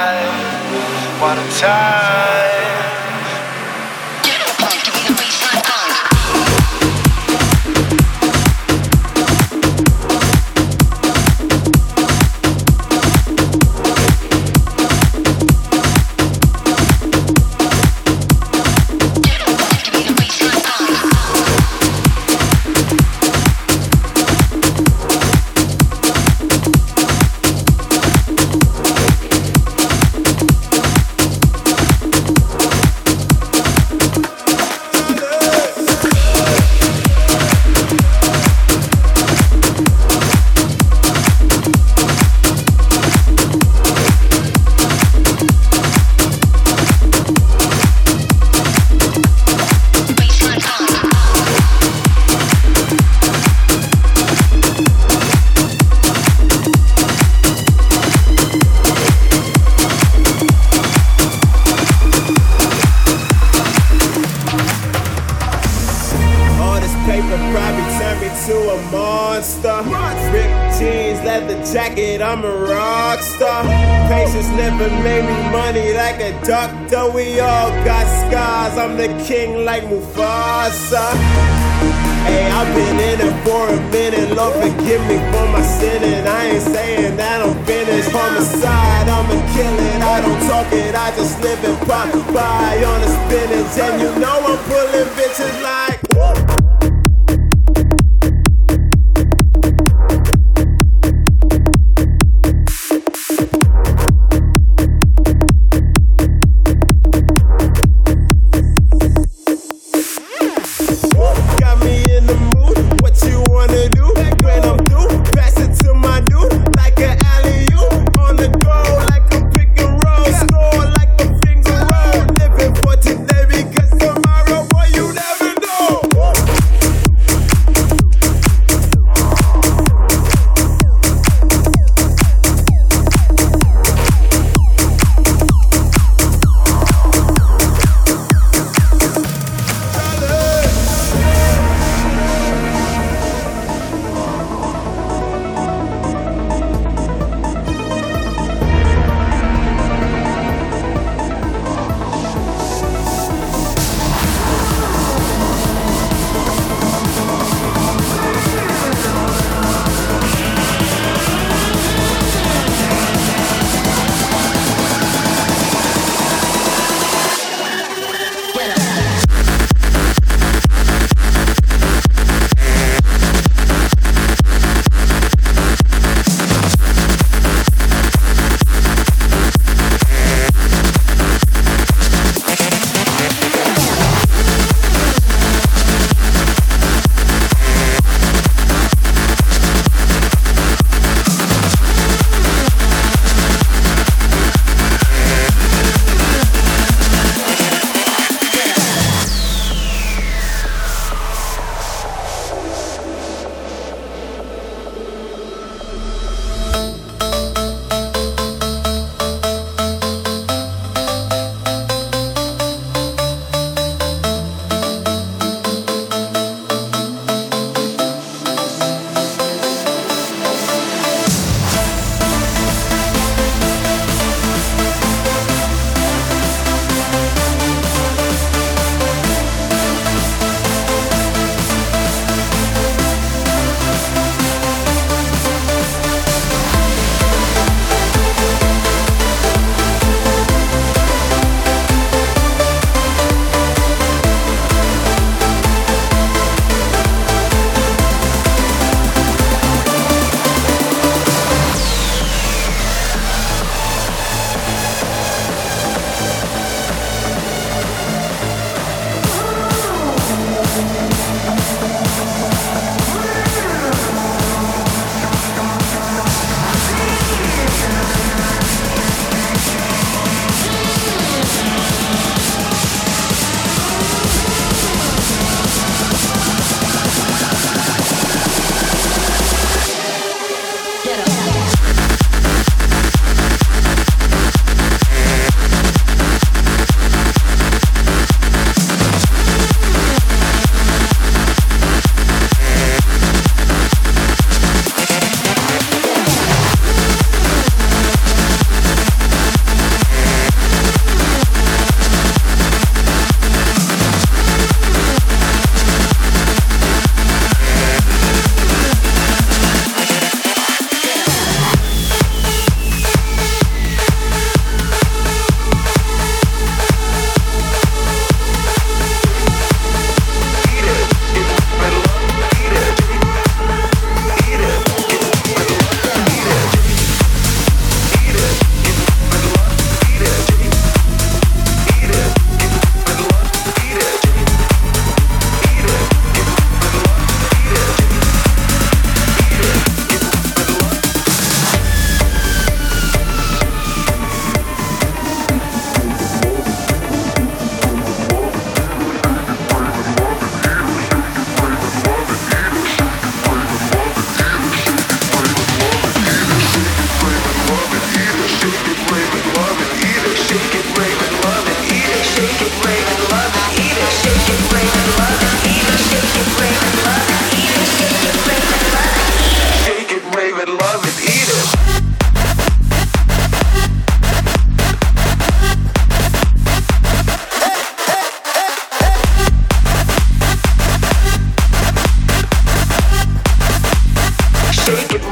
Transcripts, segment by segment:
time. What a time. like Mufasa. Hey, I've been in it for a minute. Lord, forgive me for my sin, and I ain't saying that I'm finished. Homicide, I'ma kill it. I don't talk it. I just live it. Pop by on the spinach. And you know I'm pulling bitches like.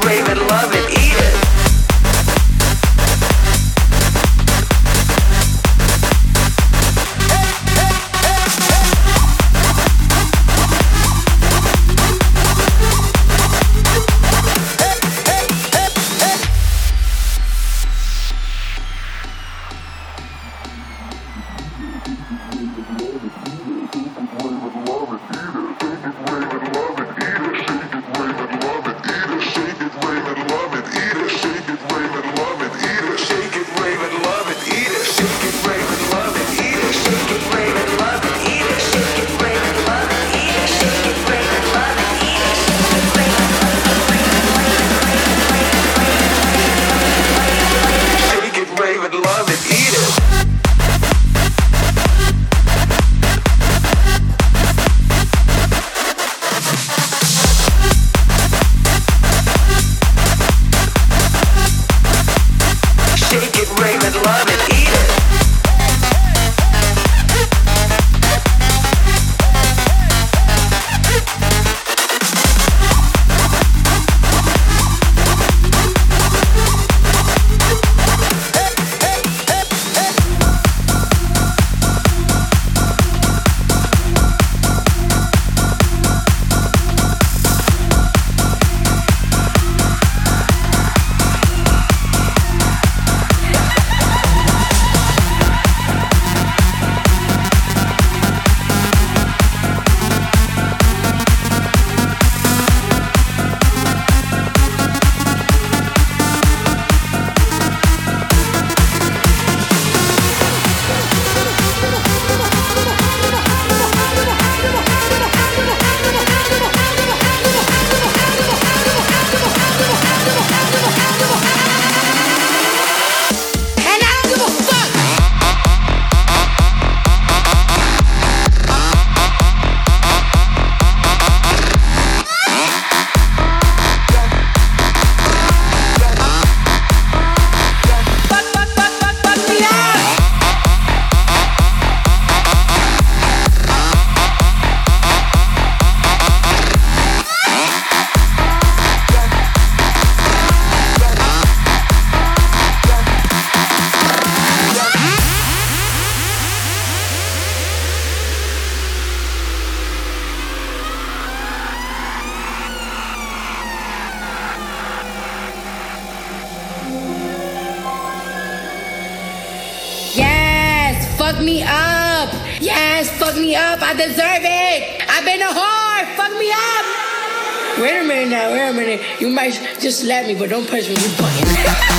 rave it, love it, eat it. Just slap me, but don't punch me. You fucking.